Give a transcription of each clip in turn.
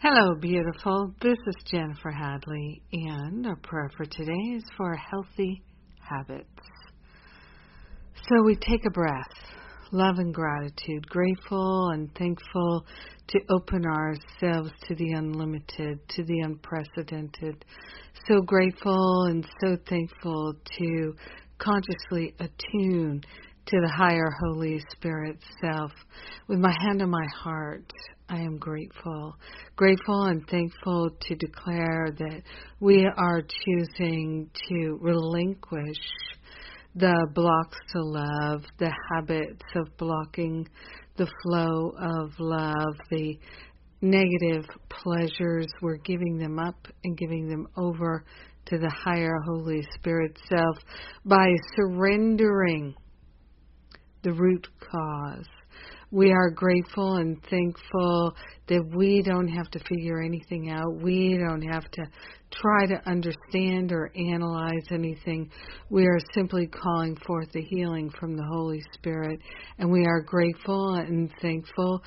Hello, beautiful. This is Jennifer Hadley, and our prayer for today is for healthy habits. So we take a breath, love and gratitude, grateful and thankful to open ourselves to the unlimited, to the unprecedented. So grateful and so thankful to consciously attune to the higher Holy Spirit self. With my hand on my heart, I am grateful. Grateful and thankful to declare that we are choosing to relinquish the blocks to love, the habits of blocking the flow of love, the negative pleasures, we're giving them up and giving them over to the higher Holy Spirit self by surrendering the root cause. We are grateful and thankful that we don't have to figure anything out. We don't have to try to understand or analyze anything. We are simply calling forth the healing from the Holy Spirit. And we are grateful and thankful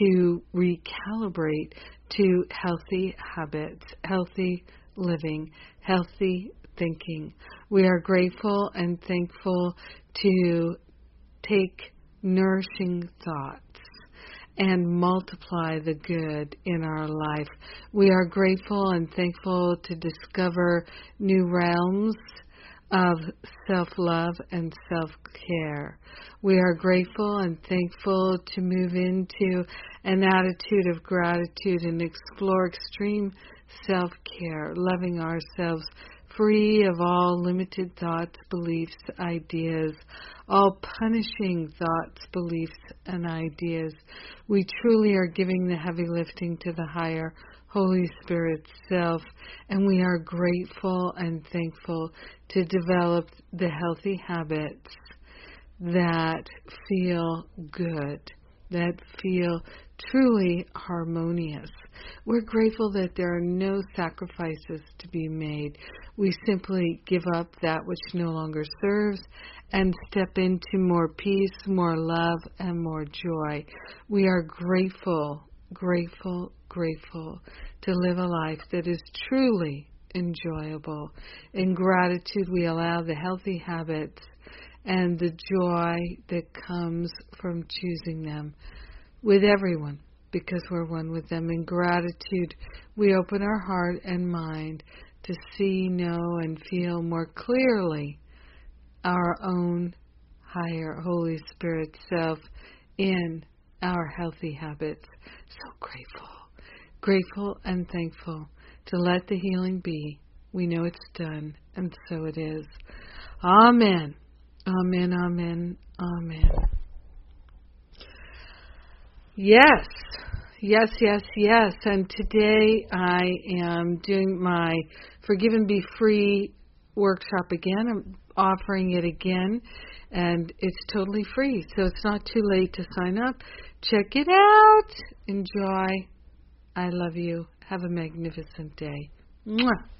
to recalibrate to healthy habits, healthy living, healthy thinking. We are grateful and thankful to take nourishing thoughts and multiply the good in our life. We are grateful and thankful to discover new realms of self love and self care. We are grateful and thankful to move into an attitude of gratitude and explore extreme self care, loving ourselves free of all limited thoughts, beliefs, ideas, all punishing thoughts, beliefs, and ideas. We truly are giving the heavy lifting to the higher Holy Spirit self, and we are grateful and thankful to develop the healthy habits that feel good, that feel truly harmonious. We're grateful that there are no sacrifices to be made. We simply give up that which no longer serves and step into more peace, more love, and more joy. We are grateful, grateful, grateful to live a life that is truly enjoyable. In gratitude, we allow the healthy habits and the joy that comes from choosing them with everyone because we're one with them. In gratitude, we open our heart and mind to see, know, and feel more clearly our own higher Holy Spirit self in our healthy habits. So grateful, grateful and thankful to let the healing be. We know it's done, and so it is. Amen. Amen, amen, amen. Yes, yes, yes, yes. And today I am doing my Forgive and Be Free workshop again. I'm offering it again, and it's totally free. So it's not too late to sign up. Check it out. Enjoy. I love you. Have a magnificent day. Mwah.